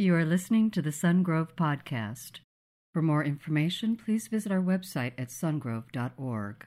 You are listening to the Sungrove Podcast. For more information, please visit our website at sungrove.org.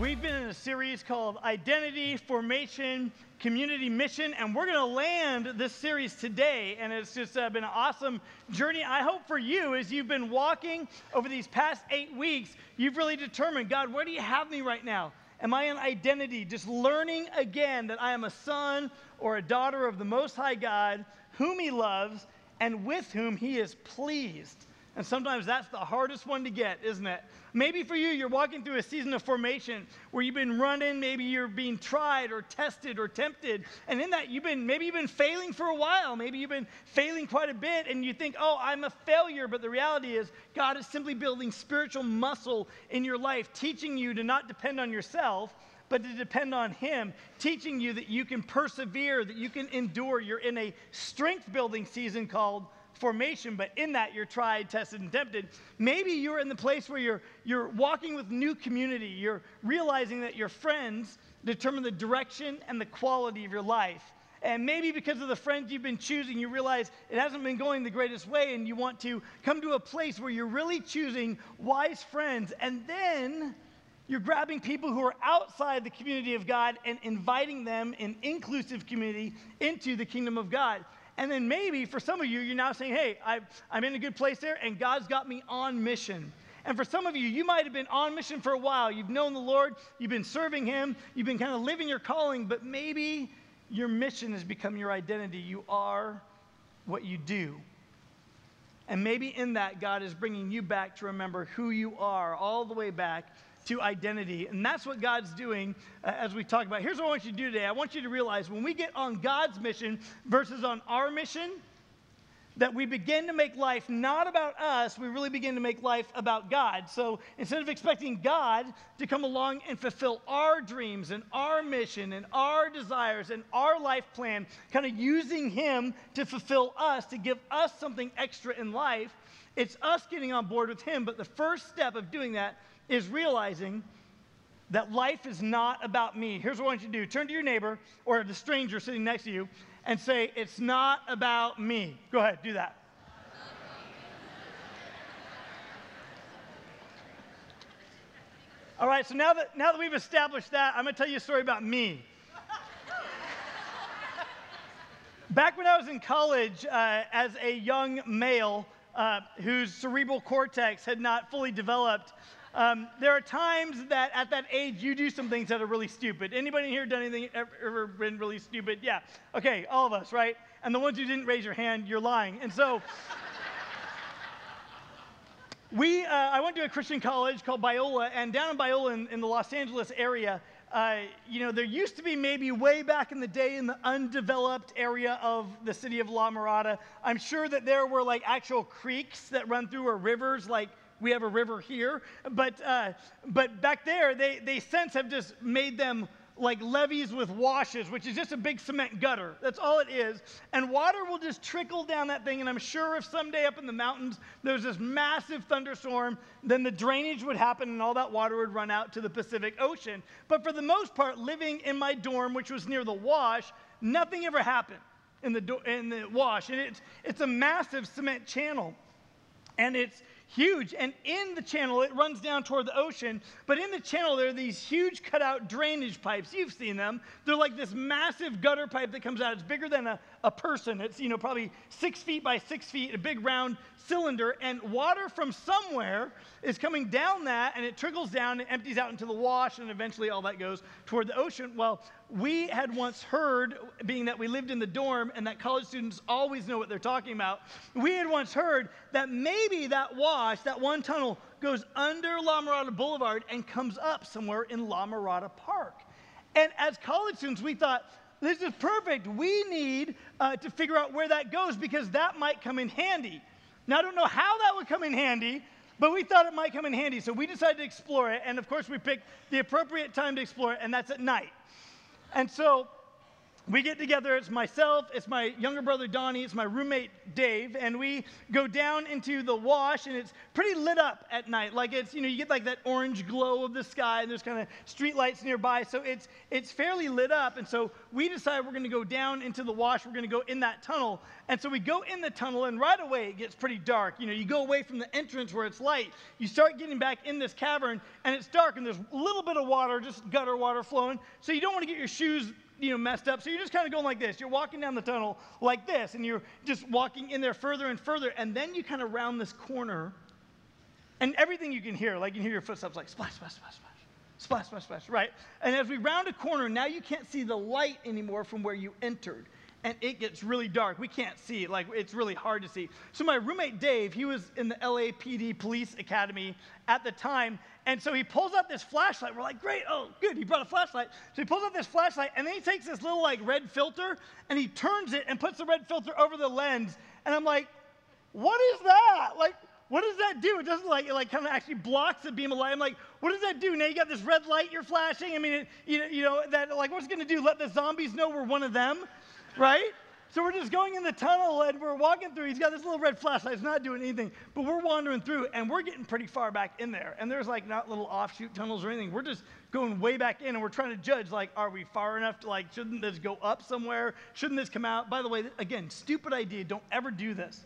We've been in a series called Identity, Formation, Community Mission, and we're going to land this series today. And it's just uh, been an awesome journey. I hope for you, as you've been walking over these past eight weeks, you've really determined God, where do you have me right now? Am I an identity? Just learning again that I am a son or a daughter of the Most High God, whom He loves and with whom He is pleased. And sometimes that's the hardest one to get, isn't it? Maybe for you, you're walking through a season of formation where you've been running, maybe you're being tried or tested or tempted. And in that, you've been, maybe you've been failing for a while. Maybe you've been failing quite a bit and you think, oh, I'm a failure. But the reality is, God is simply building spiritual muscle in your life, teaching you to not depend on yourself, but to depend on Him, teaching you that you can persevere, that you can endure. You're in a strength building season called formation, but in that you're tried, tested, and tempted. Maybe you're in the place where you're, you're walking with new community. You're realizing that your friends determine the direction and the quality of your life. And maybe because of the friends you've been choosing, you realize it hasn't been going the greatest way, and you want to come to a place where you're really choosing wise friends. And then you're grabbing people who are outside the community of God and inviting them in inclusive community into the kingdom of God. And then maybe for some of you, you're now saying, hey, I, I'm in a good place there, and God's got me on mission. And for some of you, you might have been on mission for a while. You've known the Lord, you've been serving Him, you've been kind of living your calling, but maybe your mission has become your identity. You are what you do. And maybe in that, God is bringing you back to remember who you are, all the way back to identity. And that's what God's doing uh, as we talk about. Here's what I want you to do today I want you to realize when we get on God's mission versus on our mission, that we begin to make life not about us, we really begin to make life about God. So instead of expecting God to come along and fulfill our dreams and our mission and our desires and our life plan, kind of using Him to fulfill us, to give us something extra in life, it's us getting on board with Him. But the first step of doing that is realizing that life is not about me. Here's what I want you to do turn to your neighbor or the stranger sitting next to you and say, It's not about me. Go ahead, do that. All right, so now that, now that we've established that, I'm going to tell you a story about me. Back when I was in college uh, as a young male uh, whose cerebral cortex had not fully developed, um, there are times that at that age you do some things that are really stupid. Anybody here done anything ever, ever been really stupid? Yeah. Okay, all of us, right? And the ones who didn't raise your hand, you're lying. And so. we, uh, I went to a Christian college called Biola, and down in Biola in, in the Los Angeles area, uh, you know, there used to be maybe way back in the day in the undeveloped area of the city of La Mirada, I'm sure that there were like actual creeks that run through or rivers like we have a river here. But, uh, but back there, they, they since have just made them like levees with washes, which is just a big cement gutter. That's all it is. And water will just trickle down that thing. And I'm sure if someday up in the mountains there's this massive thunderstorm, then the drainage would happen and all that water would run out to the Pacific Ocean. But for the most part, living in my dorm, which was near the wash, nothing ever happened in the, do- in the wash. And it's, it's a massive cement channel. And it's, huge. And in the channel, it runs down toward the ocean. But in the channel, there are these huge cutout drainage pipes. You've seen them. They're like this massive gutter pipe that comes out. It's bigger than a, a person. It's, you know, probably six feet by six feet, a big round cylinder. And water from somewhere is coming down that, and it trickles down and empties out into the wash, and eventually all that goes toward the ocean. Well, we had once heard, being that we lived in the dorm and that college students always know what they're talking about, we had once heard that maybe that wash, that one tunnel, goes under La Mirada Boulevard and comes up somewhere in La Mirada Park. And as college students, we thought, this is perfect. We need uh, to figure out where that goes because that might come in handy. Now, I don't know how that would come in handy, but we thought it might come in handy. So we decided to explore it. And of course, we picked the appropriate time to explore it, and that's at night. And so we get together. It's myself, it's my younger brother Donnie, it's my roommate Dave, and we go down into the wash, and it's pretty lit up at night. Like it's, you know, you get like that orange glow of the sky, and there's kind of street lights nearby, so it's it's fairly lit up. And so we decide we're going to go down into the wash. We're going to go in that tunnel, and so we go in the tunnel, and right away it gets pretty dark. You know, you go away from the entrance where it's light, you start getting back in this cavern, and it's dark, and there's a little bit of water, just gutter water flowing. So you don't want to get your shoes you know, messed up. So you're just kind of going like this. You're walking down the tunnel like this, and you're just walking in there further and further. And then you kind of round this corner, and everything you can hear, like you can hear your footsteps like splash, splash, splash, splash, splash, splash, splash, right? And as we round a corner, now you can't see the light anymore from where you entered and it gets really dark. We can't see. Like, it's really hard to see. So, my roommate Dave, he was in the LAPD Police Academy at the time. And so he pulls out this flashlight. We're like, great. Oh, good. He brought a flashlight. So he pulls out this flashlight, and then he takes this little, like, red filter, and he turns it and puts the red filter over the lens. And I'm like, what is that? Like, what does that do? It doesn't like it like kind of actually blocks the beam of light. I'm like, what does that do? Now you got this red light you're flashing. I mean, it, you, know, you know that like what's going to do? Let the zombies know we're one of them? right? So we're just going in the tunnel and we're walking through. He's got this little red flashlight. It's not doing anything, but we're wandering through and we're getting pretty far back in there. And there's like not little offshoot tunnels or anything. We're just going way back in and we're trying to judge like, are we far enough to like, shouldn't this go up somewhere? Shouldn't this come out? By the way, again, stupid idea. Don't ever do this.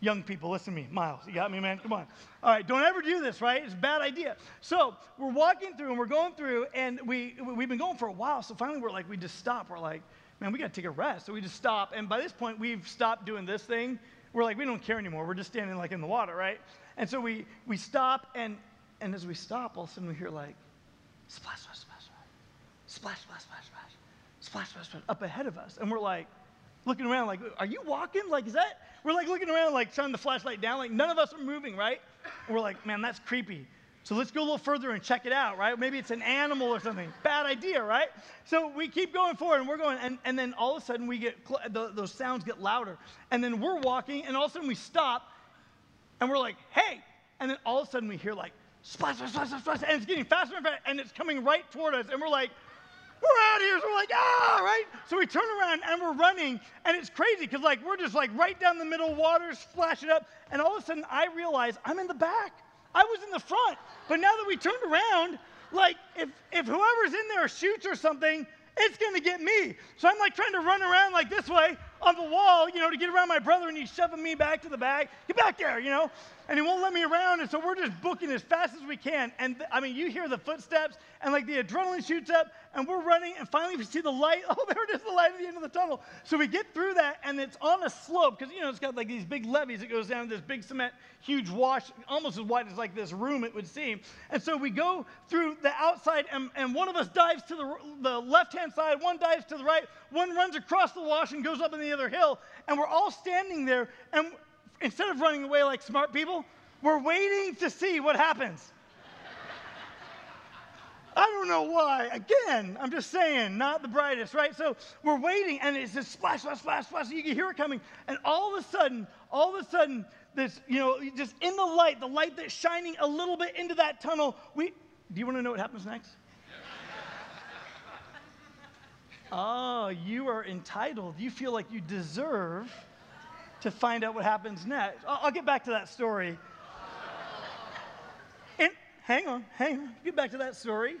Young people, listen to me. Miles, you got me, man? Come on. All right, don't ever do this, right? It's a bad idea. So we're walking through and we're going through and we, we've been going for a while. So finally we're like, we just stop. We're like, man, we got to take a rest. So we just stop. And by this point, we've stopped doing this thing. We're like, we don't care anymore. We're just standing like in the water, right? And so we, we stop. And, and as we stop, all of a sudden we hear like splash, splash, splash, splash, splash, splash, splash, splash, splash, splash, up ahead of us. And we're like, looking around like, are you walking? Like, is that? We're like looking around, like shining the flashlight down. Like, none of us are moving, right? And we're like, man, that's creepy. So let's go a little further and check it out, right? Maybe it's an animal or something. Bad idea, right? So we keep going forward and we're going, and, and then all of a sudden we get, the, those sounds get louder. And then we're walking, and all of a sudden we stop, and we're like, hey. And then all of a sudden we hear like, splash, splash, splash, splash, and it's getting faster and faster, and it's coming right toward us. And we're like, we're out here. So we're like, ah, right? So we turn around and we're running, and it's crazy because like we're just like right down the middle, water splashing up, and all of a sudden I realize I'm in the back. I was in the front. But now that we turned around, like if, if whoever's in there shoots or something, it's to get me. So I'm like trying to run around like this way on the wall, you know, to get around my brother, and he's shoving me back to the back. Get back there, you know and he won't let me around. And so we're just booking as fast as we can. And th- I mean, you hear the footsteps, and like the adrenaline shoots up, and we're running, and finally we see the light. Oh, there it is, the light at the end of the tunnel. So we get through that, and it's on a slope because you know it's got like these big levees that goes down this big cement, huge wash, almost as wide as like this room it would seem. And so we go through the outside, and, and one of us dives to the, the left-hand side, one dives to the right, one runs across the wash and goes up in the other hill, and we're all standing there, and instead of running away like smart people, we're waiting to see what happens. I don't know why. Again, I'm just saying, not the brightest, right? So we're waiting, and it's just splash, splash, splash, splash. You can hear it coming, and all of a sudden, all of a sudden, this, you know, just in the light, the light that's shining a little bit into that tunnel. We, do you want to know what happens next? oh, you are entitled. You feel like you deserve to find out what happens next. I'll, I'll get back to that story. And hang on, hang on, get back to that story.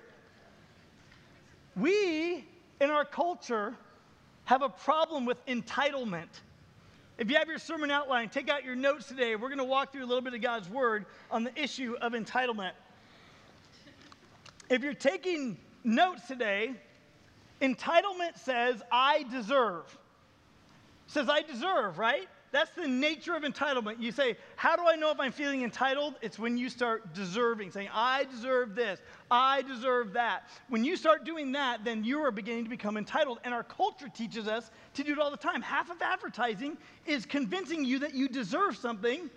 We, in our culture, have a problem with entitlement. If you have your sermon outline, take out your notes today. We're going to walk through a little bit of God's word on the issue of entitlement. If you're taking notes today, entitlement says, I deserve. says, I deserve, right? That's the nature of entitlement. You say, How do I know if I'm feeling entitled? It's when you start deserving, saying, I deserve this, I deserve that. When you start doing that, then you are beginning to become entitled. And our culture teaches us to do it all the time. Half of advertising is convincing you that you deserve something,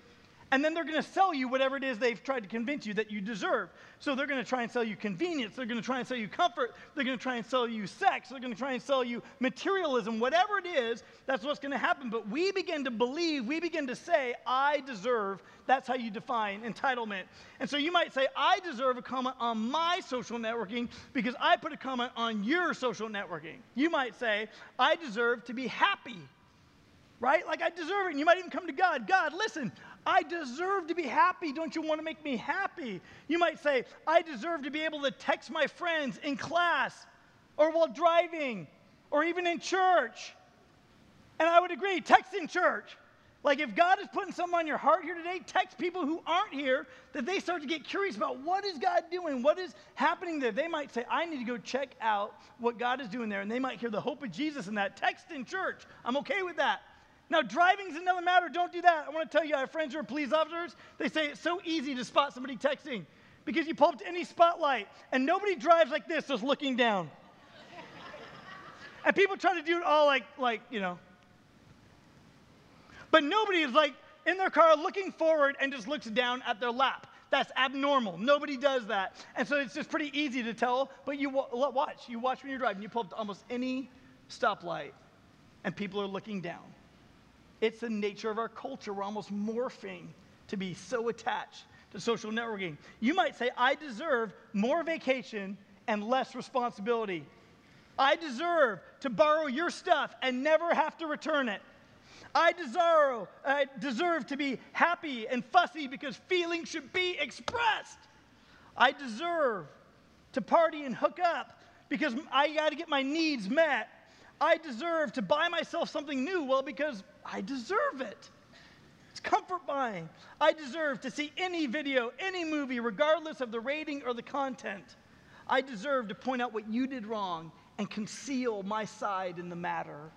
And then they're going to sell you whatever it is they've tried to convince you that you deserve. So they're going to try and sell you convenience. They're going to try and sell you comfort. They're going to try and sell you sex. They're going to try and sell you materialism. Whatever it is, that's what's going to happen. But we begin to believe, we begin to say, I deserve. That's how you define entitlement. And so you might say, I deserve a comment on my social networking because I put a comment on your social networking. You might say, I deserve to be happy right? Like I deserve it. And you might even come to God God, listen, I deserve to be happy. Don't you want to make me happy? You might say, I deserve to be able to text my friends in class or while driving or even in church. And I would agree, text in church. Like if God is putting something on your heart here today, text people who aren't here that they start to get curious about what is God doing? What is happening there? They might say, I need to go check out what God is doing there. And they might hear the hope of Jesus in that. Text in church. I'm okay with that. Now, driving's another matter. Don't do that. I want to tell you, I have friends who are police officers. They say it's so easy to spot somebody texting because you pull up to any spotlight and nobody drives like this, just looking down. and people try to do it all like, like, you know. But nobody is like in their car looking forward and just looks down at their lap. That's abnormal. Nobody does that. And so it's just pretty easy to tell. But you watch. You watch when you're driving. You pull up to almost any stoplight and people are looking down. It's the nature of our culture. We're almost morphing to be so attached to social networking. You might say, I deserve more vacation and less responsibility. I deserve to borrow your stuff and never have to return it. I deserve, I deserve to be happy and fussy because feelings should be expressed. I deserve to party and hook up because I got to get my needs met. I deserve to buy myself something new. Well, because I deserve it. It's comfort buying. I deserve to see any video, any movie, regardless of the rating or the content. I deserve to point out what you did wrong and conceal my side in the matter.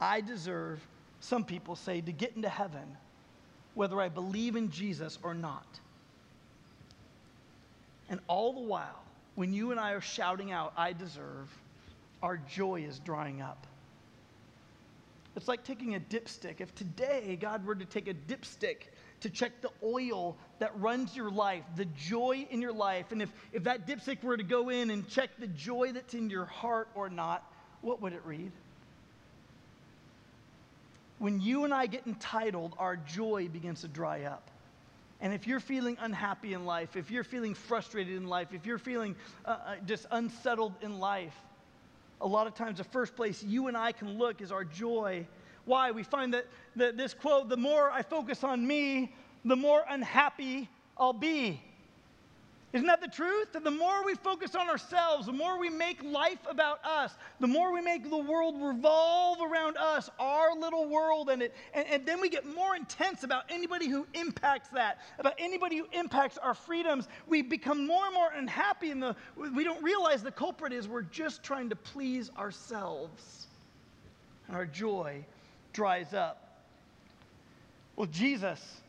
I deserve, some people say, to get into heaven, whether I believe in Jesus or not. And all the while, when you and I are shouting out, I deserve, our joy is drying up. It's like taking a dipstick. If today God were to take a dipstick to check the oil that runs your life, the joy in your life, and if, if that dipstick were to go in and check the joy that's in your heart or not, what would it read? When you and I get entitled, our joy begins to dry up. And if you're feeling unhappy in life, if you're feeling frustrated in life, if you're feeling uh, uh just unsettled in life, a lot of times the first place you and I can look is our joy. Why? We find that, that this quote the more I focus on me, the more unhappy I'll be. Isn't that the truth? That the more we focus on ourselves, the more we make life about us, the more we make the world revolve around us, our little world, and, it, and, and then we get more intense about anybody who impacts that, about anybody who impacts our freedoms. We become more and more unhappy, and the, we don't realize the culprit is we're just trying to please ourselves, and our joy dries up. Well, Jesus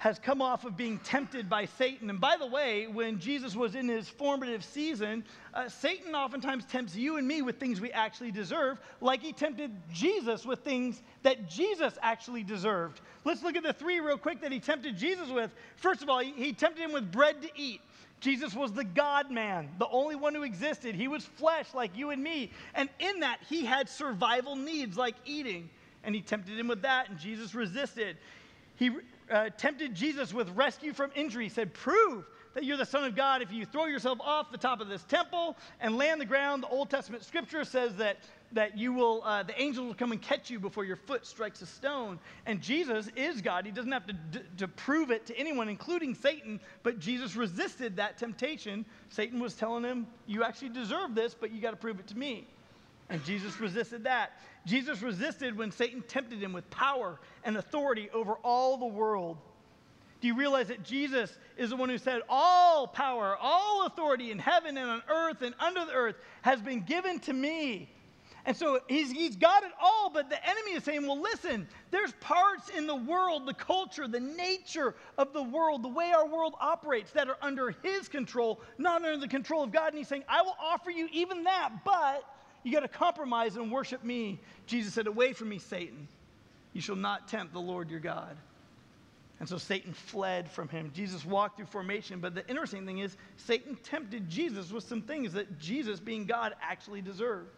has come off of being tempted by Satan. And by the way, when Jesus was in his formative season, uh, Satan oftentimes tempts you and me with things we actually deserve, like he tempted Jesus with things that Jesus actually deserved. Let's look at the three real quick that he tempted Jesus with. First of all, he, he tempted him with bread to eat. Jesus was the God man, the only one who existed. He was flesh like you and me. And in that, he had survival needs like eating. And he tempted him with that, and Jesus resisted. He uh, tempted Jesus with rescue from injury, said, Prove that you're the Son of God if you throw yourself off the top of this temple and land the ground. The Old Testament scripture says that, that you will, uh, the angels will come and catch you before your foot strikes a stone. And Jesus is God. He doesn't have to, d- to prove it to anyone, including Satan, but Jesus resisted that temptation. Satan was telling him, You actually deserve this, but you got to prove it to me. And Jesus resisted that. Jesus resisted when Satan tempted him with power and authority over all the world. Do you realize that Jesus is the one who said, All power, all authority in heaven and on earth and under the earth has been given to me? And so he's, he's got it all, but the enemy is saying, Well, listen, there's parts in the world, the culture, the nature of the world, the way our world operates that are under his control, not under the control of God. And he's saying, I will offer you even that, but you got to compromise and worship me. Jesus said, Away from me, Satan. You shall not tempt the Lord your God. And so Satan fled from him. Jesus walked through formation. But the interesting thing is, Satan tempted Jesus with some things that Jesus, being God, actually deserved.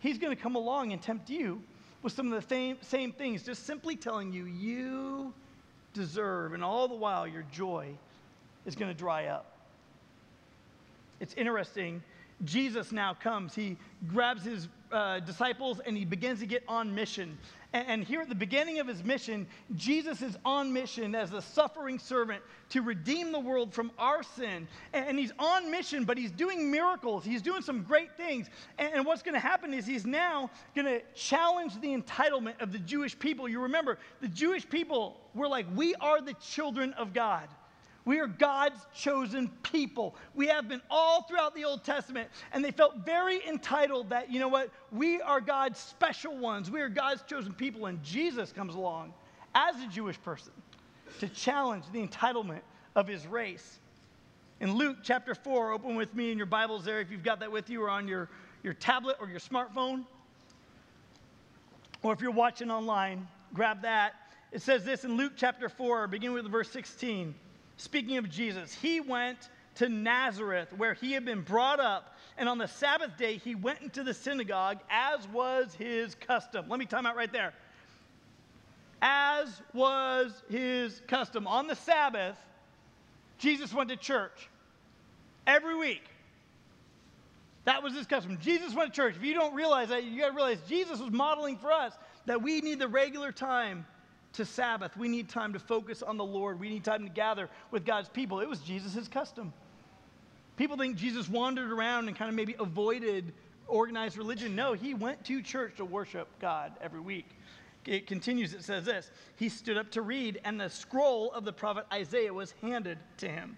He's going to come along and tempt you with some of the same, same things, just simply telling you, you deserve. And all the while, your joy is going to dry up. It's interesting. Jesus now comes. He grabs his uh, disciples and he begins to get on mission. And, and here at the beginning of his mission, Jesus is on mission as a suffering servant to redeem the world from our sin. And, and he's on mission, but he's doing miracles. He's doing some great things. And, and what's going to happen is he's now going to challenge the entitlement of the Jewish people. You remember, the Jewish people were like, we are the children of God. We are God's chosen people. We have been all throughout the Old Testament, and they felt very entitled that, you know what, we are God's special ones. We are God's chosen people. And Jesus comes along as a Jewish person to challenge the entitlement of his race. In Luke chapter 4, open with me in your Bibles there if you've got that with you or on your, your tablet or your smartphone. Or if you're watching online, grab that. It says this in Luke chapter 4, beginning with verse 16 speaking of Jesus, he went to Nazareth where he had been brought up. And on the Sabbath day, he went into the synagogue as was his custom. Let me time out right there. As was his custom. On the Sabbath, Jesus went to church every week. That was his custom. Jesus went to church. If you don't realize that, you got to realize Jesus was modeling for us that we need the regular time to Sabbath. We need time to focus on the Lord. We need time to gather with God's people. It was Jesus' custom. People think Jesus wandered around and kind of maybe avoided organized religion. No, he went to church to worship God every week. It continues, it says this He stood up to read, and the scroll of the prophet Isaiah was handed to him.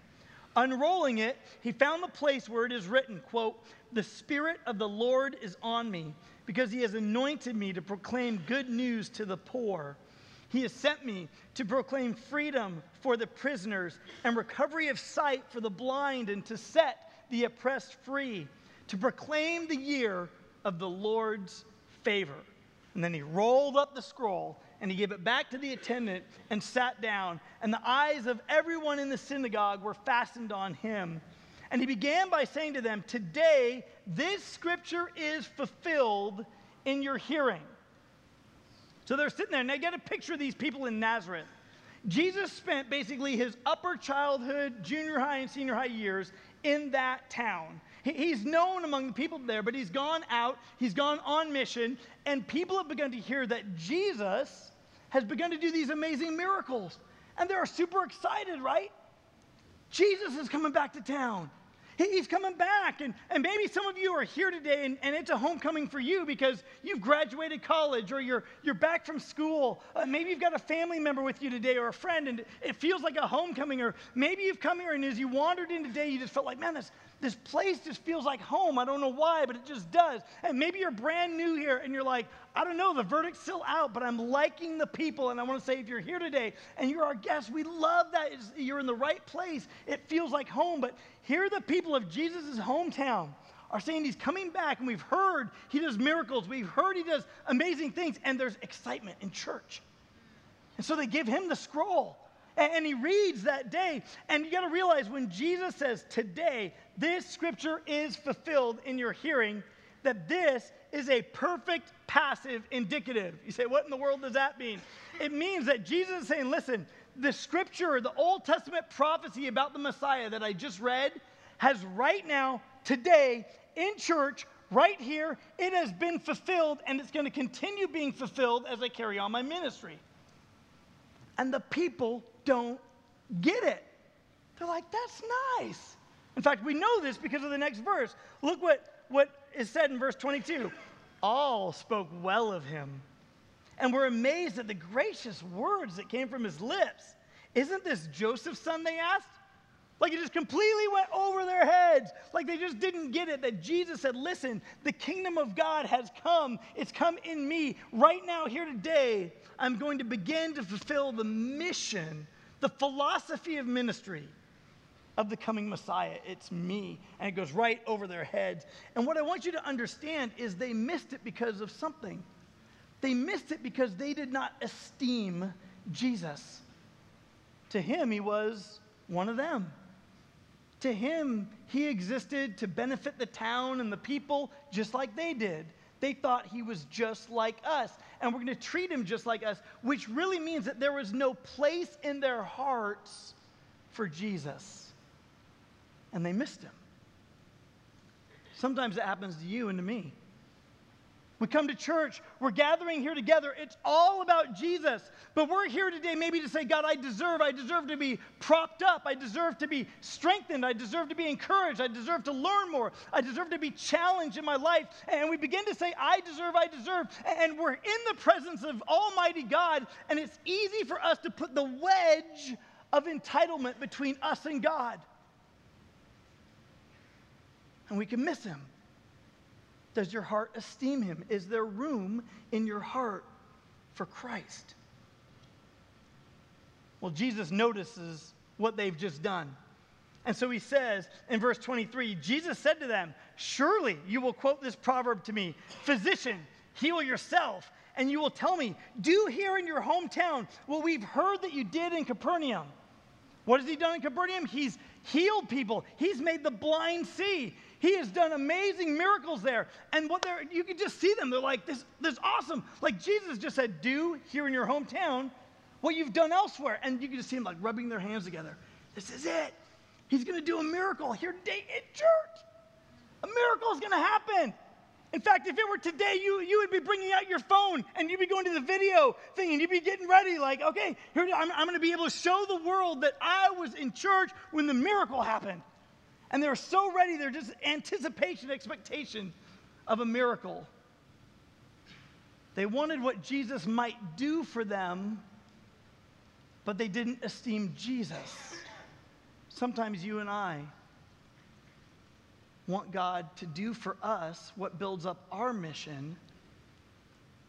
Unrolling it, he found the place where it is written, quote, The Spirit of the Lord is on me, because he has anointed me to proclaim good news to the poor. He has sent me to proclaim freedom for the prisoners and recovery of sight for the blind and to set the oppressed free, to proclaim the year of the Lord's favor. And then he rolled up the scroll and he gave it back to the attendant and sat down. And the eyes of everyone in the synagogue were fastened on him. And he began by saying to them, Today this scripture is fulfilled in your hearing. So they're sitting there and they get a picture of these people in Nazareth. Jesus spent basically his upper childhood, junior high, and senior high years in that town. He's known among the people there, but he's gone out, he's gone on mission, and people have begun to hear that Jesus has begun to do these amazing miracles. And they're super excited, right? Jesus is coming back to town. He's coming back. And, and maybe some of you are here today and, and it's a homecoming for you because you've graduated college or you're, you're back from school. Uh, maybe you've got a family member with you today or a friend and it feels like a homecoming. Or maybe you've come here and as you wandered in today, you just felt like, man, this, this place just feels like home. I don't know why, but it just does. And maybe you're brand new here and you're like, I don't know, the verdict's still out, but I'm liking the people. And I want to say, if you're here today and you're our guest, we love that you're in the right place. It feels like home. But here, the people of Jesus' hometown are saying he's coming back, and we've heard he does miracles, we've heard he does amazing things, and there's excitement in church. And so they give him the scroll. And he reads that day. And you got to realize when Jesus says, Today, this scripture is fulfilled in your hearing, that this is a perfect passive indicative. You say, What in the world does that mean? It means that Jesus is saying, Listen, the scripture, the Old Testament prophecy about the Messiah that I just read, has right now, today, in church, right here, it has been fulfilled and it's going to continue being fulfilled as I carry on my ministry. And the people don't get it. They're like, that's nice. In fact, we know this because of the next verse. Look what, what is said in verse 22. All spoke well of him and were amazed at the gracious words that came from his lips. Isn't this Joseph's son? They asked. Like it just completely went over their heads. Like they just didn't get it that Jesus said, Listen, the kingdom of God has come. It's come in me. Right now, here today, I'm going to begin to fulfill the mission the philosophy of ministry of the coming Messiah. It's me. And it goes right over their heads. And what I want you to understand is they missed it because of something. They missed it because they did not esteem Jesus. to him, he was one of them. To him, he existed to benefit the town and the people just like they did. They thought he was just like us, and we're going to treat him just like us, which really means that there was no place in their hearts for Jesus. And they missed him. Sometimes it happens to you and to me. We come to church, we're gathering here together. It's all about Jesus. But we're here today maybe to say, God, I deserve, I deserve to be propped up. I deserve to be strengthened. I deserve to be encouraged. I deserve to learn more. I deserve to be challenged in my life. And we begin to say, I deserve, I deserve. And we're in the presence of Almighty God. And it's easy for us to put the wedge of entitlement between us and God. And we can miss Him. Does your heart esteem him? Is there room in your heart for Christ? Well, Jesus notices what they've just done. And so he says in verse 23 Jesus said to them, Surely you will quote this proverb to me Physician, heal yourself. And you will tell me, Do here in your hometown what we've heard that you did in Capernaum. What has he done in Capernaum? He's healed people, he's made the blind see. He has done amazing miracles there. And what they're, you can just see them. They're like, this, this awesome. Like Jesus just said, do here in your hometown what you've done elsewhere. And you can just see them like rubbing their hands together. This is it. He's going to do a miracle here today in church. A miracle is going to happen. In fact, if it were today, you, you would be bringing out your phone and you'd be going to the video thing and you'd be getting ready, like, okay, here, I'm, I'm going to be able to show the world that I was in church when the miracle happened. And they're so ready, they're just anticipation, expectation of a miracle. They wanted what Jesus might do for them, but they didn't esteem Jesus. Sometimes you and I want God to do for us what builds up our mission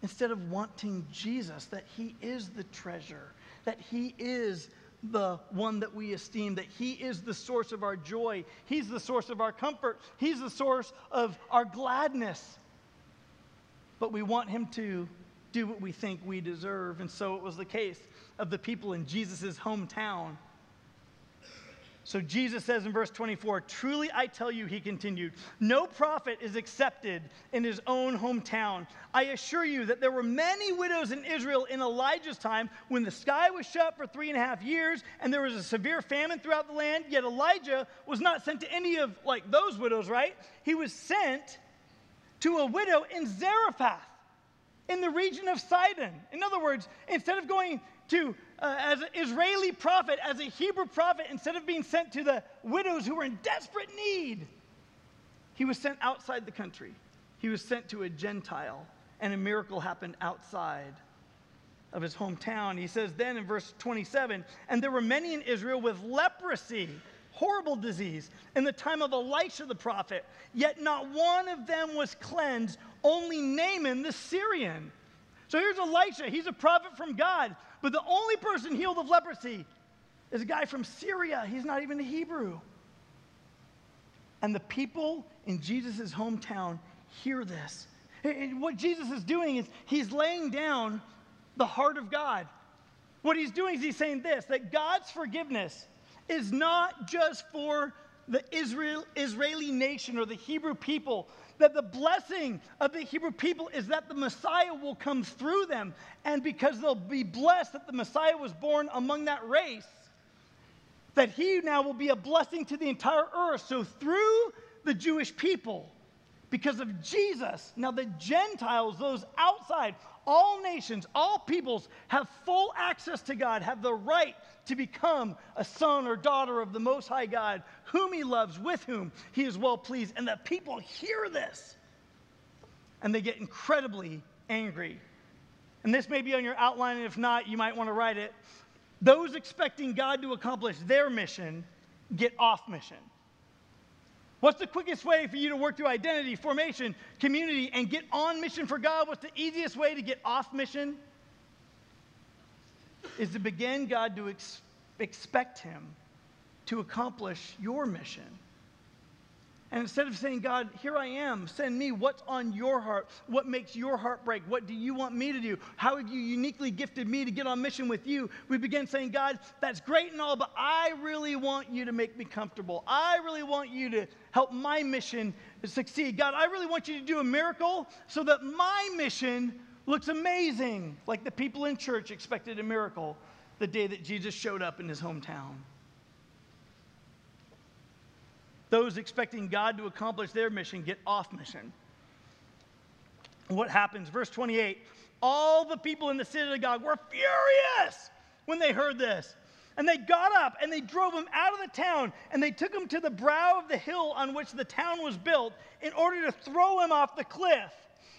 instead of wanting Jesus, that He is the treasure, that He is the one that we esteem, that He is the source of our joy, He's the source of our comfort, He's the source of our gladness. But we want Him to do what we think we deserve. And so it was the case of the people in Jesus' hometown. So Jesus says in verse 24, Truly I tell you, he continued, no prophet is accepted in his own hometown. I assure you that there were many widows in Israel in Elijah's time when the sky was shut for three and a half years and there was a severe famine throughout the land. Yet Elijah was not sent to any of like those widows, right? He was sent to a widow in Zarephath in the region of Sidon. In other words, instead of going to, uh, as an Israeli prophet, as a Hebrew prophet, instead of being sent to the widows who were in desperate need, he was sent outside the country. He was sent to a Gentile, and a miracle happened outside of his hometown. He says then in verse 27 and there were many in Israel with leprosy, horrible disease, in the time of Elisha the prophet, yet not one of them was cleansed, only Naaman the Syrian. So here's Elisha. He's a prophet from God. But the only person healed of leprosy is a guy from Syria. He's not even a Hebrew. And the people in Jesus' hometown hear this. And what Jesus is doing is he's laying down the heart of God. What he's doing is he's saying this that God's forgiveness is not just for the Israel, Israeli nation or the Hebrew people, that the blessing of the Hebrew people is that the Messiah will come through them. And because they'll be blessed that the Messiah was born among that race, that he now will be a blessing to the entire earth. So through the Jewish people, because of Jesus, now the Gentiles, those outside, all nations, all peoples have full access to God, have the right to become a son or daughter of the Most High God, whom He loves, with whom He is well pleased. And the people hear this and they get incredibly angry. And this may be on your outline, and if not, you might want to write it. Those expecting God to accomplish their mission get off mission. What's the quickest way for you to work through identity, formation, community, and get on mission for God? What's the easiest way to get off mission? Is to begin God to ex- expect Him to accomplish your mission. And instead of saying, God, here I am, send me, what's on your heart? What makes your heart break? What do you want me to do? How have you uniquely gifted me to get on mission with you? We begin saying, God, that's great and all, but I really want you to make me comfortable. I really want you to help my mission succeed. God, I really want you to do a miracle so that my mission looks amazing, like the people in church expected a miracle the day that Jesus showed up in his hometown. Those expecting God to accomplish their mission get off mission. What happens? Verse 28 All the people in the synagogue were furious when they heard this. And they got up and they drove him out of the town and they took him to the brow of the hill on which the town was built in order to throw him off the cliff.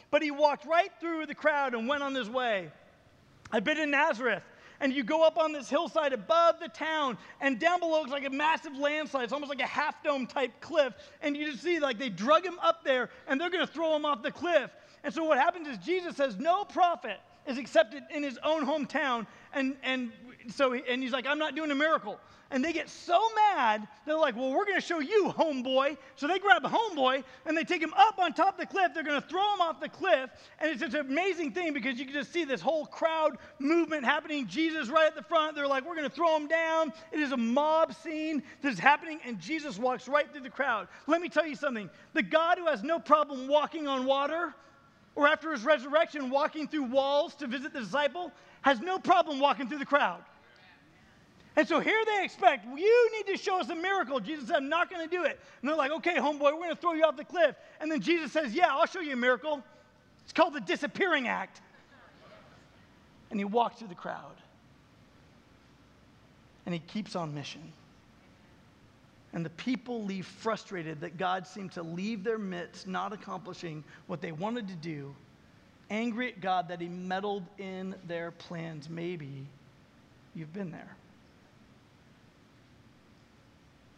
But he walked right through the crowd and went on his way. I've been in Nazareth and you go up on this hillside above the town, and down below is like a massive landslide. It's almost like a half dome type cliff. And you just see, like, they drug him up there, and they're going to throw him off the cliff. And so what happens is Jesus says, No prophet is accepted in his own hometown. And, and so, and he's like, I'm not doing a miracle and they get so mad, they're like, Well, we're going to show you, homeboy. So they grab homeboy and they take him up on top of the cliff. They're going to throw him off the cliff. And it's just an amazing thing because you can just see this whole crowd movement happening. Jesus right at the front. They're like, We're going to throw him down. It is a mob scene that is happening, and Jesus walks right through the crowd. Let me tell you something the God who has no problem walking on water, or after his resurrection, walking through walls to visit the disciple, has no problem walking through the crowd. And so here they expect, you need to show us a miracle. Jesus said, I'm not going to do it. And they're like, okay, homeboy, we're going to throw you off the cliff. And then Jesus says, yeah, I'll show you a miracle. It's called the disappearing act. And he walks through the crowd. And he keeps on mission. And the people leave frustrated that God seemed to leave their midst, not accomplishing what they wanted to do, angry at God that he meddled in their plans. Maybe you've been there.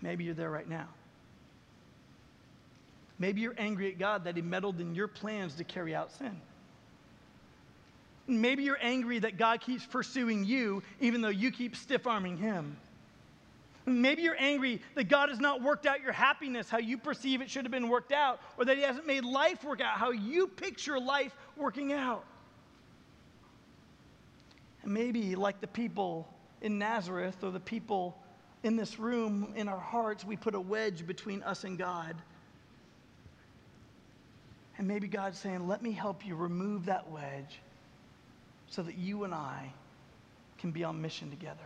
Maybe you're there right now. Maybe you're angry at God that He meddled in your plans to carry out sin. Maybe you're angry that God keeps pursuing you even though you keep stiff arming Him. Maybe you're angry that God has not worked out your happiness how you perceive it should have been worked out, or that He hasn't made life work out how you picture life working out. And maybe, like the people in Nazareth or the people in this room, in our hearts, we put a wedge between us and God. And maybe God's saying, let me help you remove that wedge so that you and I can be on mission together.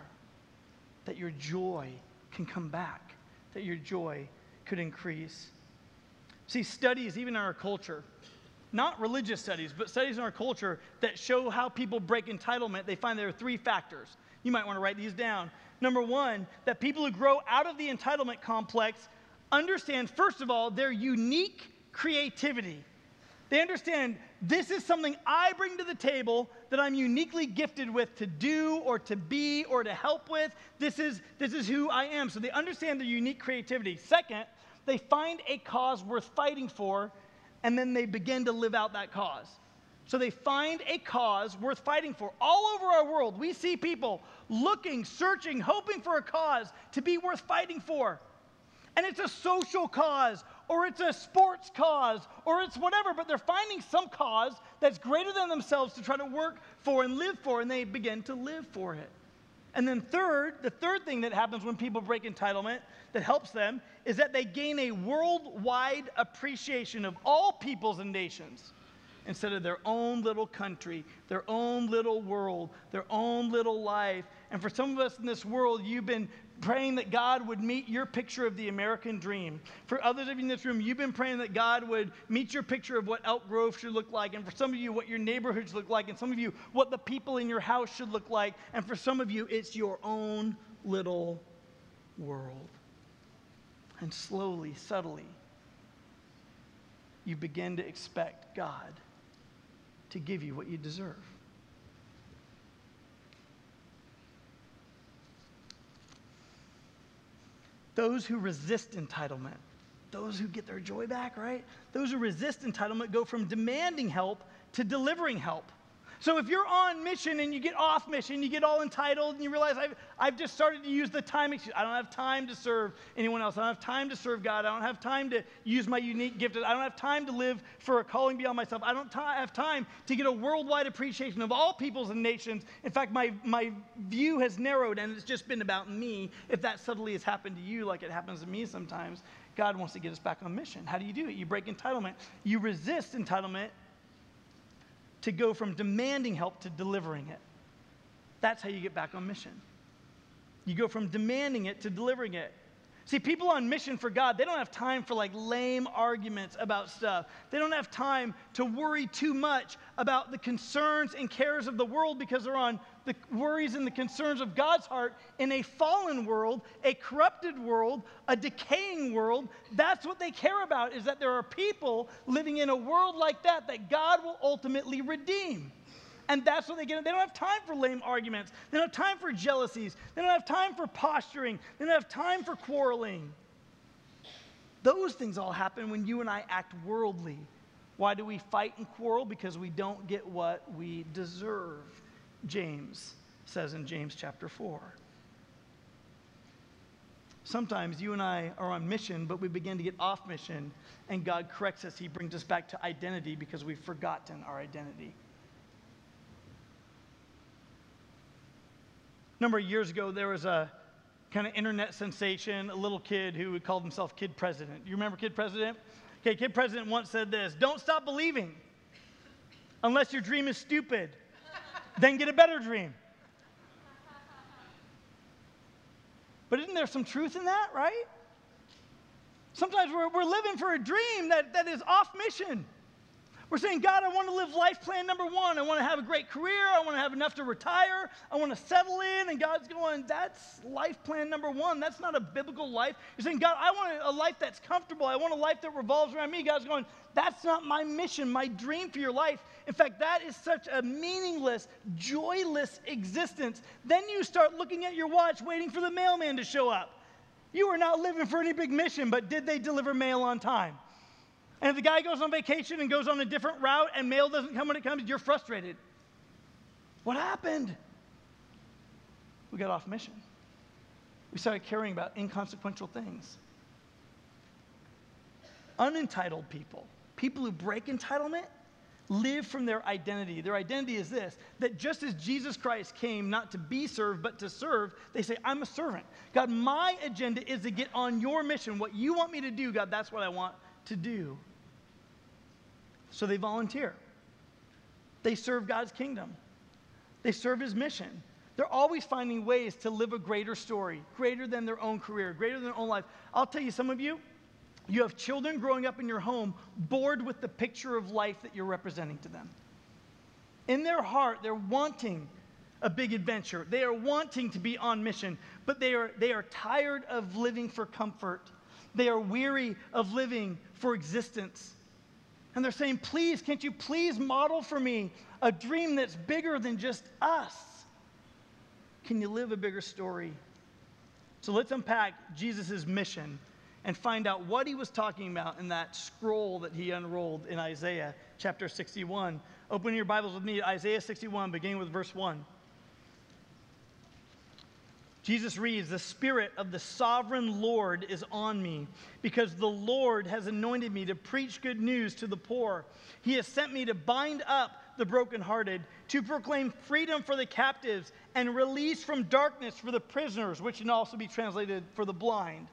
That your joy can come back, that your joy could increase. See, studies, even in our culture, not religious studies, but studies in our culture that show how people break entitlement, they find there are three factors. You might want to write these down. Number one, that people who grow out of the entitlement complex understand, first of all, their unique creativity. They understand this is something I bring to the table that I'm uniquely gifted with to do or to be or to help with. This is, this is who I am. So they understand their unique creativity. Second, they find a cause worth fighting for, and then they begin to live out that cause. So they find a cause worth fighting for. All over our world, we see people looking, searching, hoping for a cause to be worth fighting for. And it's a social cause, or it's a sports cause, or it's whatever, but they're finding some cause that's greater than themselves to try to work for and live for, and they begin to live for it. And then, third, the third thing that happens when people break entitlement that helps them is that they gain a worldwide appreciation of all peoples and nations instead of their own little country, their own little world, their own little life. And for some of us in this world, you've been praying that God would meet your picture of the American dream. For others of you in this room, you've been praying that God would meet your picture of what Elk Grove should look like. And for some of you, what your neighborhoods look like. And some of you, what the people in your house should look like. And for some of you, it's your own little world. And slowly, subtly, you begin to expect God to give you what you deserve. Those who resist entitlement, those who get their joy back, right? Those who resist entitlement go from demanding help to delivering help. So if you're on mission and you get off mission, you get all entitled and you realize I've, I've just started to use the time excuse. I don't have time to serve anyone else. I don't have time to serve God. I don't have time to use my unique gift. I don't have time to live for a calling beyond myself. I don't t- have time to get a worldwide appreciation of all peoples and nations. In fact, my, my view has narrowed and it's just been about me. If that subtly has happened to you like it happens to me sometimes, God wants to get us back on mission. How do you do it? You break entitlement. You resist entitlement to go from demanding help to delivering it. That's how you get back on mission. You go from demanding it to delivering it. See, people on mission for God, they don't have time for like lame arguments about stuff. They don't have time to worry too much about the concerns and cares of the world because they're on the worries and the concerns of God's heart in a fallen world, a corrupted world, a decaying world. That's what they care about is that there are people living in a world like that that God will ultimately redeem. And that's what they get. They don't have time for lame arguments. They don't have time for jealousies. They don't have time for posturing. They don't have time for quarreling. Those things all happen when you and I act worldly. Why do we fight and quarrel? Because we don't get what we deserve, James says in James chapter 4. Sometimes you and I are on mission, but we begin to get off mission, and God corrects us. He brings us back to identity because we've forgotten our identity. Number of years ago, there was a kind of internet sensation, a little kid who called himself Kid President. You remember Kid President? Okay, Kid President once said this Don't stop believing unless your dream is stupid, then get a better dream. But isn't there some truth in that, right? Sometimes we're, we're living for a dream that, that is off mission. We're saying, God, I want to live life plan number one. I want to have a great career. I want to have enough to retire. I want to settle in. And God's going, that's life plan number one. That's not a biblical life. You're saying, God, I want a life that's comfortable. I want a life that revolves around me. God's going, that's not my mission, my dream for your life. In fact, that is such a meaningless, joyless existence. Then you start looking at your watch, waiting for the mailman to show up. You are not living for any big mission, but did they deliver mail on time? And if the guy goes on vacation and goes on a different route and mail doesn't come when it comes, you're frustrated. What happened? We got off mission. We started caring about inconsequential things. Unentitled people, people who break entitlement, live from their identity. Their identity is this that just as Jesus Christ came not to be served, but to serve, they say, I'm a servant. God, my agenda is to get on your mission. What you want me to do, God, that's what I want to do. So they volunteer. They serve God's kingdom. They serve his mission. They're always finding ways to live a greater story, greater than their own career, greater than their own life. I'll tell you, some of you, you have children growing up in your home bored with the picture of life that you're representing to them. In their heart, they're wanting a big adventure. They are wanting to be on mission, but they are, they are tired of living for comfort. They are weary of living for existence. And they're saying, please, can't you please model for me a dream that's bigger than just us? Can you live a bigger story? So let's unpack Jesus' mission and find out what he was talking about in that scroll that he unrolled in Isaiah chapter 61. Open your Bibles with me, Isaiah 61, beginning with verse 1. Jesus reads, The Spirit of the sovereign Lord is on me, because the Lord has anointed me to preach good news to the poor. He has sent me to bind up the brokenhearted, to proclaim freedom for the captives, and release from darkness for the prisoners, which can also be translated for the blind.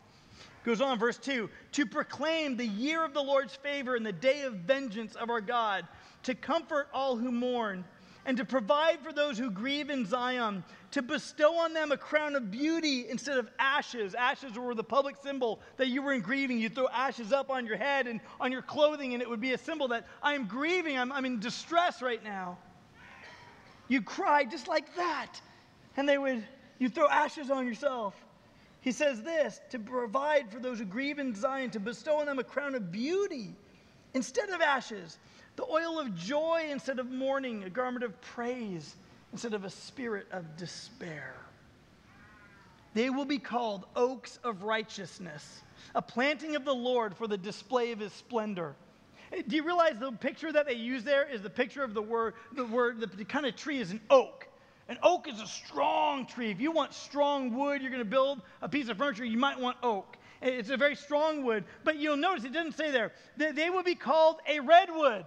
Goes on, verse 2 to proclaim the year of the Lord's favor and the day of vengeance of our God, to comfort all who mourn and to provide for those who grieve in Zion, to bestow on them a crown of beauty instead of ashes. Ashes were the public symbol that you were in grieving. You'd throw ashes up on your head and on your clothing, and it would be a symbol that I am grieving, I'm, I'm in distress right now. You cry just like that, and they would, you throw ashes on yourself. He says this to provide for those who grieve in Zion, to bestow on them a crown of beauty instead of ashes the oil of joy instead of mourning, a garment of praise instead of a spirit of despair. They will be called oaks of righteousness, a planting of the Lord for the display of his splendor. Do you realize the picture that they use there is the picture of the word, the word, the, kind of tree is an oak. An oak is a strong tree. If you want strong wood, you're going to build a piece of furniture, you might want oak. It's a very strong wood. But you'll notice it doesn't say there. They, they would be called a redwood.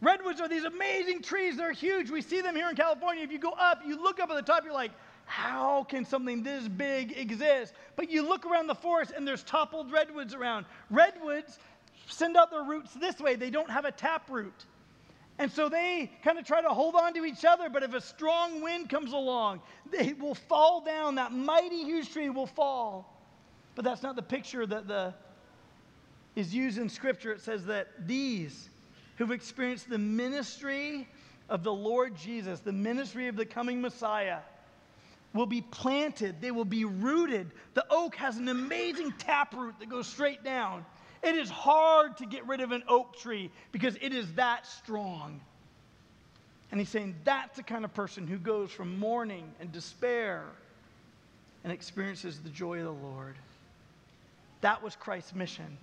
Redwoods are these amazing trees. They're huge. We see them here in California. If you go up, you look up at the top, you're like, how can something this big exist? But you look around the forest and there's toppled redwoods around. Redwoods send out their roots this way, they don't have a tap root. And so they kind of try to hold on to each other, but if a strong wind comes along, they will fall down. That mighty huge tree will fall. But that's not the picture that the, is used in Scripture. It says that these who've experienced the ministry of the Lord Jesus, the ministry of the coming Messiah, will be planted, they will be rooted. The oak has an amazing taproot that goes straight down. It is hard to get rid of an oak tree because it is that strong. And he's saying that's the kind of person who goes from mourning and despair and experiences the joy of the Lord. That was Christ's mission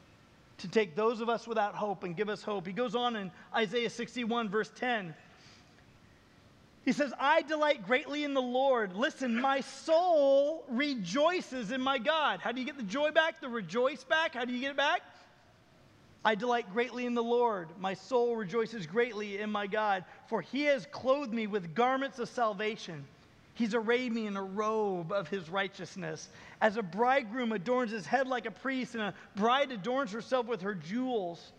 to take those of us without hope and give us hope. He goes on in Isaiah 61, verse 10. He says, I delight greatly in the Lord. Listen, my soul rejoices in my God. How do you get the joy back? The rejoice back? How do you get it back? I delight greatly in the Lord. My soul rejoices greatly in my God, for he has clothed me with garments of salvation. He's arrayed me in a robe of his righteousness. As a bridegroom adorns his head like a priest, and a bride adorns herself with her jewels.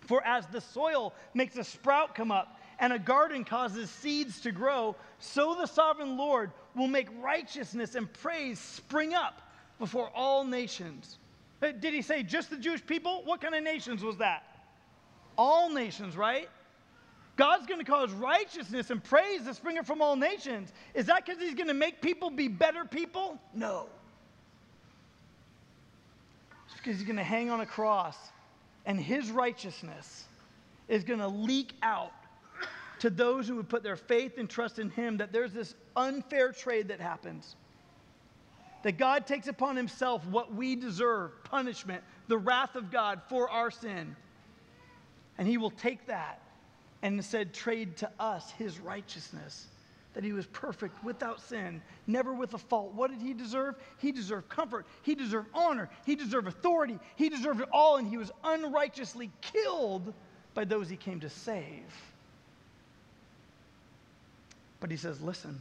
For as the soil makes a sprout come up, and a garden causes seeds to grow, so the sovereign Lord will make righteousness and praise spring up before all nations. Did he say just the Jewish people? What kind of nations was that? All nations, right? God's going to cause righteousness and praise to spring up from all nations. Is that because he's going to make people be better people? No. It's because he's going to hang on a cross and his righteousness is going to leak out to those who would put their faith and trust in him that there's this unfair trade that happens. That God takes upon himself what we deserve punishment, the wrath of God for our sin. And he will take that and said, trade to us his righteousness. That he was perfect, without sin, never with a fault. What did he deserve? He deserved comfort. He deserved honor. He deserved authority. He deserved it all, and he was unrighteously killed by those he came to save. But he says, listen,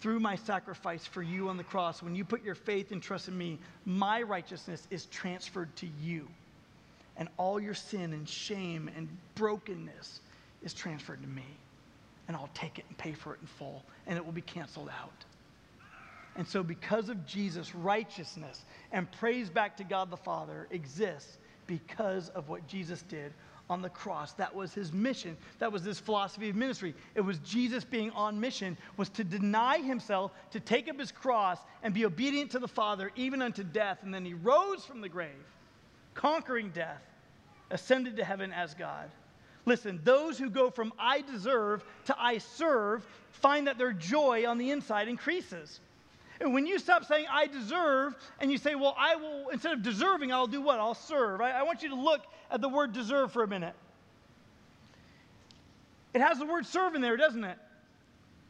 through my sacrifice for you on the cross, when you put your faith and trust in me, my righteousness is transferred to you and all your sin and shame and brokenness is transferred to me. And I'll take it and pay for it in full, and it will be canceled out. And so, because of Jesus' righteousness and praise back to God the Father exists because of what Jesus did on the cross. That was his mission. That was his philosophy of ministry. It was Jesus being on mission, was to deny himself, to take up his cross, and be obedient to the Father, even unto death. And then he rose from the grave conquering death, ascended to heaven as God. Listen, those who go from I deserve to I serve find that their joy on the inside increases. And when you stop saying I deserve and you say, well, I will, instead of deserving, I'll do what? I'll serve. I, I want you to look at the word deserve for a minute. It has the word serve in there, doesn't it?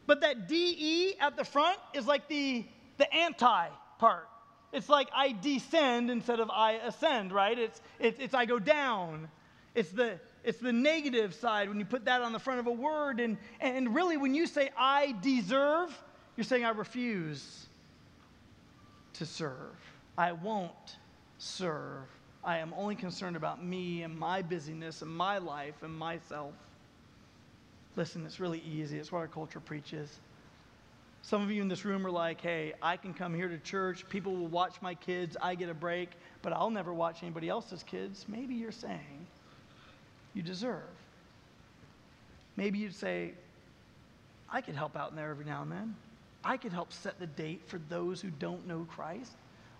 But that DE at the front is like the, the anti part. It's like I descend instead of I ascend, right? It's, it's, it's I go down. It's the, it's the negative side when you put that on the front of a word. And, and really, when you say I deserve, you're saying I refuse to serve. I won't serve. I am only concerned about me and my busyness and my life and myself. Listen, it's really easy. It's what our culture preaches. Some of you in this room are like, hey, I can come here to church, people will watch my kids, I get a break, but I'll never watch anybody else's kids. Maybe you're saying you deserve. Maybe you'd say, I could help out in there every now and then. I could help set the date for those who don't know Christ.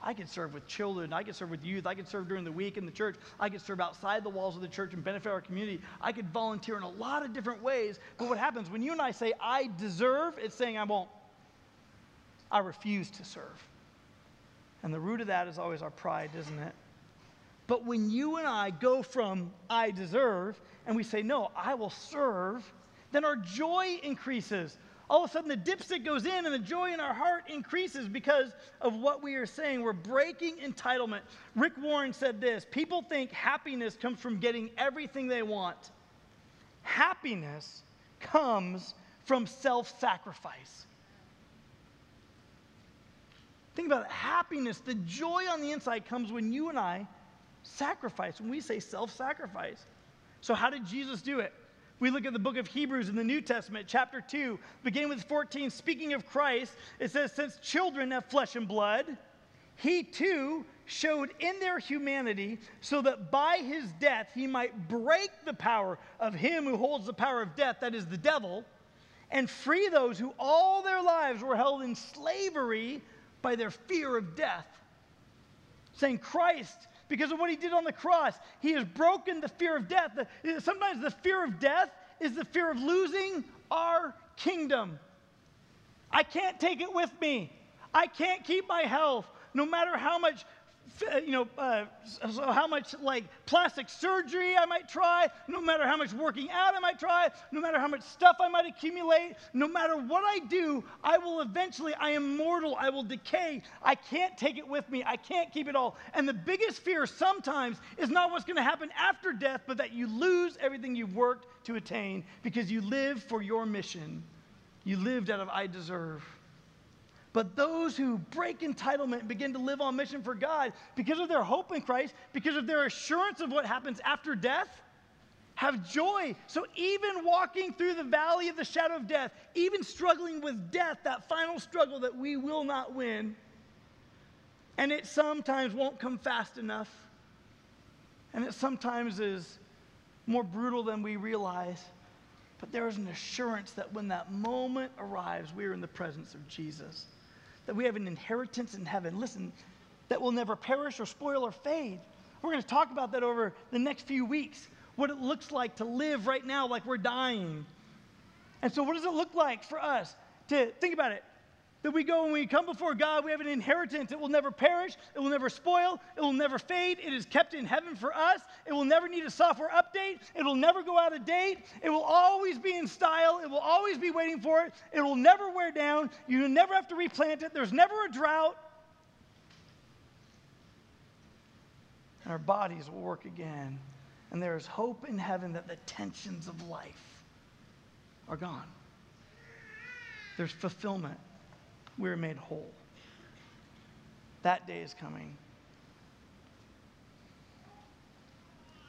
I could serve with children. I could serve with youth. I could serve during the week in the church. I could serve outside the walls of the church and benefit our community. I could volunteer in a lot of different ways. But what happens when you and I say, I deserve, it's saying I won't. I refuse to serve. And the root of that is always our pride, isn't it? But when you and I go from I deserve and we say, no, I will serve, then our joy increases. All of a sudden, the dipstick goes in and the joy in our heart increases because of what we are saying. We're breaking entitlement. Rick Warren said this People think happiness comes from getting everything they want. Happiness comes from self sacrifice. Think about it. Happiness, the joy on the inside comes when you and I sacrifice, when we say self sacrifice. So, how did Jesus do it? We look at the book of Hebrews in the New Testament, chapter 2, beginning with 14. Speaking of Christ, it says, Since children have flesh and blood, he too showed in their humanity so that by his death he might break the power of him who holds the power of death, that is the devil, and free those who all their lives were held in slavery by their fear of death. Saying, Christ, because of what he did on the cross, he has broken the fear of death. Sometimes the fear of death is the fear of losing our kingdom. I can't take it with me. I can't keep my health, no matter how much you know, uh, so how much like plastic surgery I might try, no matter how much working out I might try, no matter how much stuff I might accumulate, no matter what I do, I will eventually, I am mortal, I will decay. I can't take it with me, I can't keep it all. And the biggest fear sometimes is not what's going to happen after death, but that you lose everything you've worked to attain because you live for your mission. You lived out of I deserve. But those who break entitlement and begin to live on mission for God because of their hope in Christ, because of their assurance of what happens after death, have joy. So even walking through the valley of the shadow of death, even struggling with death, that final struggle that we will not win, and it sometimes won't come fast enough, and it sometimes is more brutal than we realize. But there is an assurance that when that moment arrives, we are in the presence of Jesus that we have an inheritance in heaven. Listen, that will never perish or spoil or fade. We're going to talk about that over the next few weeks. What it looks like to live right now like we're dying. And so, what does it look like for us to think about it? That we go and we come before God, we have an inheritance. It will never perish, it will never spoil, it will never fade. It is kept in heaven for us. It will never need a software update, it will never go out of date. It will always be in style, it will always be waiting for it. It will never wear down. You never have to replant it, there's never a drought. And our bodies will work again. And there is hope in heaven that the tensions of life are gone. There's fulfillment we're made whole. That day is coming.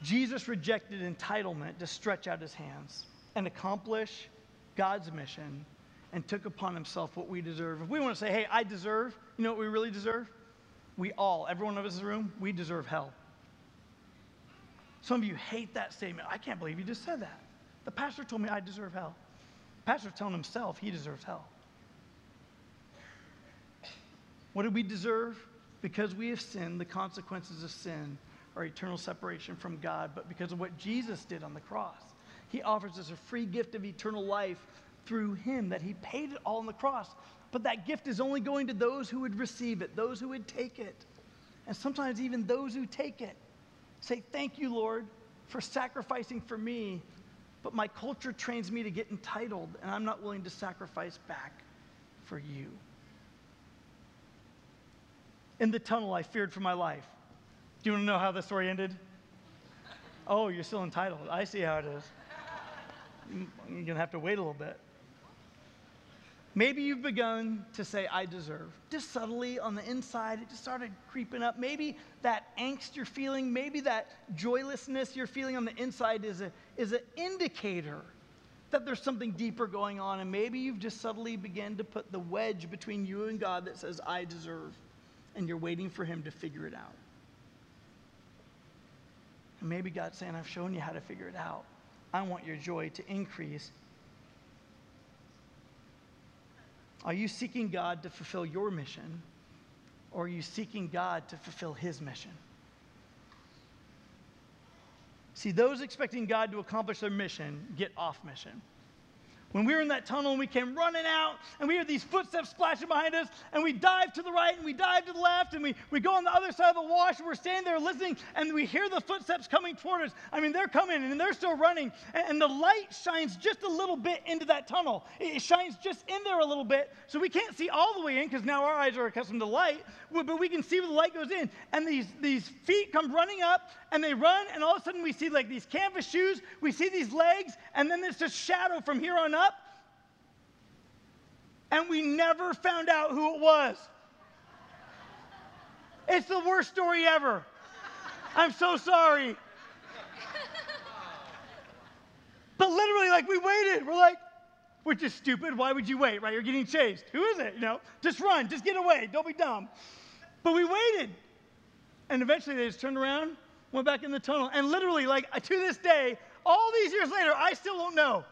Jesus rejected entitlement to stretch out his hands and accomplish God's mission and took upon himself what we deserve. If we want to say, hey, I deserve, you know what we really deserve? We all, every one of us in the room, we deserve hell. Some of you hate that statement. I can't believe you just said that. The pastor told me I deserve hell. The pastor's telling himself he deserves hell. What do we deserve? Because we have sinned, the consequences of sin are eternal separation from God. But because of what Jesus did on the cross, He offers us a free gift of eternal life through Him, that He paid it all on the cross. But that gift is only going to those who would receive it, those who would take it. And sometimes even those who take it say, Thank you, Lord, for sacrificing for me. But my culture trains me to get entitled, and I'm not willing to sacrifice back for you. In the tunnel, I feared for my life. Do you want to know how the story ended? Oh, you're still entitled. I see how it is. You're going to have to wait a little bit. Maybe you've begun to say, I deserve. Just subtly on the inside, it just started creeping up. Maybe that angst you're feeling, maybe that joylessness you're feeling on the inside is, a, is an indicator that there's something deeper going on. And maybe you've just subtly begun to put the wedge between you and God that says, I deserve and you're waiting for Him to figure it out. And maybe God's saying, I've shown you how to figure it out. I want your joy to increase. Are you seeking God to fulfill your mission, or are you seeking God to fulfill His mission? See, those expecting God to accomplish their mission get off mission. When we were in that tunnel and we came running out and we heard these footsteps splashing behind us and we dive to the right and we dive to the left and we, we go on the other side of the wash and we're standing there listening and we hear the footsteps coming toward us. I mean, they're coming and they're still running and, and the light shines just a little bit into that tunnel. It shines just in there a little bit so we can't see all the way in because now our eyes are accustomed to light, but we can see where the light goes in. And these, these feet come running up and they run and all of a sudden we see like these canvas shoes, we see these legs, and then there's just shadow from here on up and we never found out who it was. It's the worst story ever. I'm so sorry. But literally, like, we waited. We're like, which is stupid. Why would you wait, right? You're getting chased. Who is it? You know, just run, just get away. Don't be dumb. But we waited. And eventually they just turned around, went back in the tunnel. And literally, like, to this day, all these years later, I still don't know.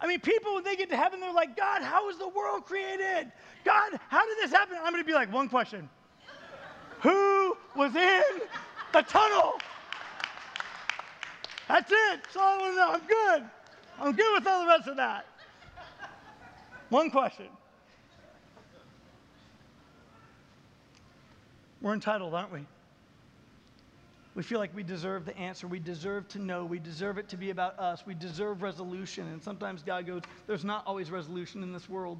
I mean, people, when they get to heaven, they're like, God, how was the world created? God, how did this happen? I'm going to be like, one question Who was in the tunnel? That's it. That's all I want to know. I'm good. I'm good with all the rest of that. One question. We're entitled, aren't we? We feel like we deserve the answer. We deserve to know. We deserve it to be about us. We deserve resolution. And sometimes God goes, There's not always resolution in this world,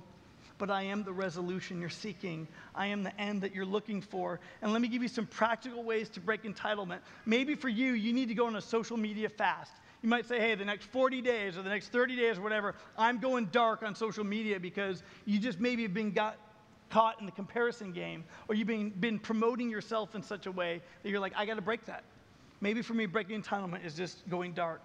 but I am the resolution you're seeking. I am the end that you're looking for. And let me give you some practical ways to break entitlement. Maybe for you, you need to go on a social media fast. You might say, hey, the next 40 days or the next 30 days or whatever, I'm going dark on social media because you just maybe have been got caught in the comparison game, or you've been, been promoting yourself in such a way that you're like, I got to break that. Maybe for me, breaking entitlement is just going dark.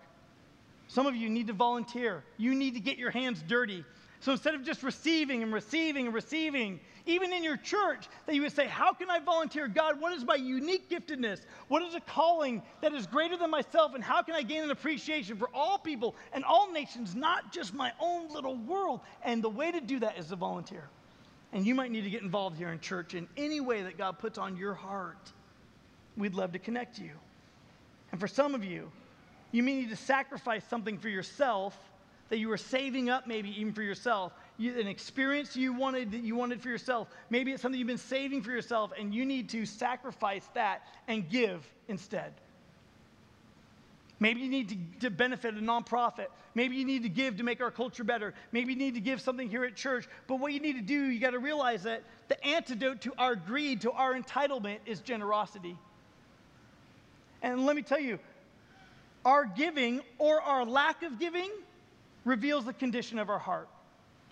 Some of you need to volunteer. You need to get your hands dirty. So instead of just receiving and receiving and receiving, even in your church, that you would say, How can I volunteer? God, what is my unique giftedness? What is a calling that is greater than myself? And how can I gain an appreciation for all people and all nations, not just my own little world? And the way to do that is to volunteer. And you might need to get involved here in church in any way that God puts on your heart. We'd love to connect you. And for some of you, you may need to sacrifice something for yourself that you were saving up, maybe even for yourself. You, an experience you wanted that you wanted for yourself. Maybe it's something you've been saving for yourself, and you need to sacrifice that and give instead. Maybe you need to, to, benefit a nonprofit. Maybe you need to give to make our culture better. Maybe you need to give something here at church. But what you need to do, you got to realize that the antidote to our greed, to our entitlement, is generosity. And let me tell you, our giving or our lack of giving reveals the condition of our heart.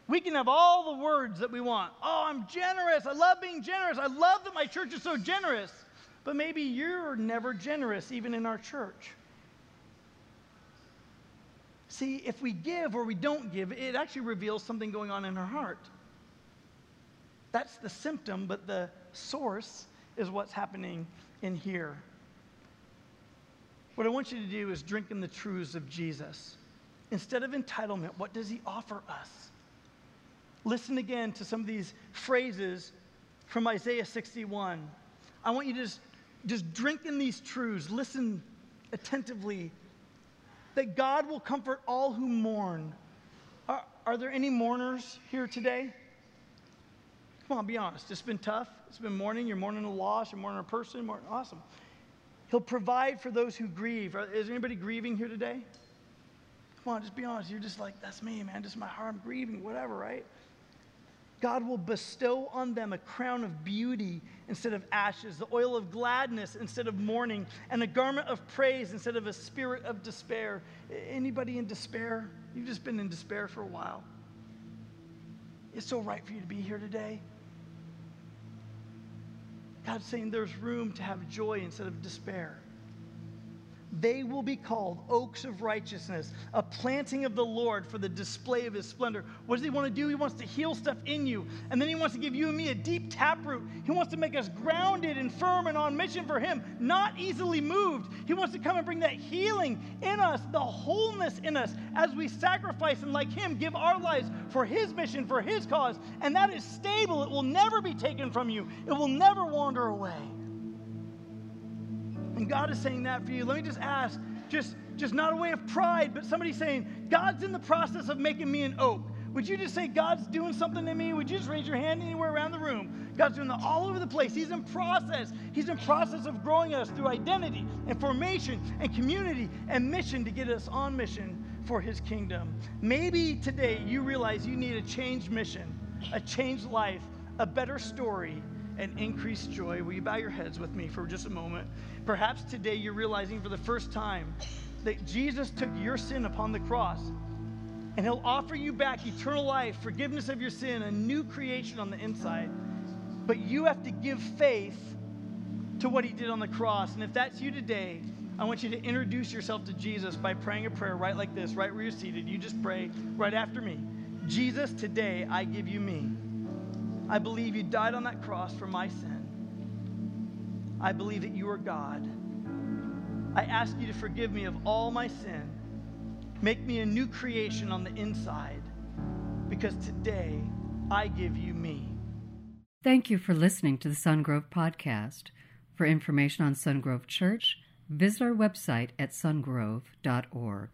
We can have all the words that we want. Oh, I'm generous. I love being generous. I love that my church is so generous. But maybe you're never generous, even in our church. See, if we give or we don't give, it actually reveals something going on in our heart. That's the symptom, but the source is what's happening in here. What I want you to do is drink in the truths of Jesus. Instead of entitlement, what does he offer us? Listen again to some of these phrases from Isaiah 61. I want you to just, just drink in these truths. Listen attentively that God will comfort all who mourn. Are, are there any mourners here today? Come on, be honest. It's been tough. It's been mourning. You're mourning a loss. You're mourning a person. Mourning, awesome. He'll provide for those who grieve. Is anybody grieving here today? Come on, just be honest. You're just like, that's me, man. Just my heart. I'm grieving, whatever, right? God will bestow on them a crown of beauty instead of ashes, the oil of gladness instead of mourning, and a garment of praise instead of a spirit of despair. Anybody in despair? You've just been in despair for a while. It's so right for you to be here today. God's saying there's room to have joy instead of despair. They will be called oaks of righteousness, a planting of the Lord for the display of his splendor. What does he want to do? He wants to heal stuff in you. And then he wants to give you and me a deep taproot. He wants to make us grounded and firm and on mission for him, not easily moved. He wants to come and bring that healing in us, the wholeness in us, as we sacrifice and, like him, give our lives for his mission, for his cause. And that is stable. It will never be taken from you, it will never wander away. And God is saying that for you. Let me just ask, just, just not a way of pride, but somebody saying, God's in the process of making me an oak. Would you just say, God's doing something to me? Would you just raise your hand anywhere around the room? God's doing that all over the place. He's in process. He's in process of growing us through identity and formation and community and mission to get us on mission for his kingdom. Maybe today you realize you need a changed mission, a changed life, a better story, and increased joy. Will you bow your heads with me for just a moment? Perhaps today you're realizing for the first time that Jesus took your sin upon the cross and he'll offer you back eternal life, forgiveness of your sin, a new creation on the inside. But you have to give faith to what he did on the cross. And if that's you today, I want you to introduce yourself to Jesus by praying a prayer right like this, right where you're seated. You just pray right after me. Jesus, today I give you me. I believe you died on that cross for my sin. I believe that you are God. I ask you to forgive me of all my sin. Make me a new creation on the inside because today I give you me. Thank you for listening to the Sungrove Podcast. For information on Sungrove Church, visit our website at sungrove.org.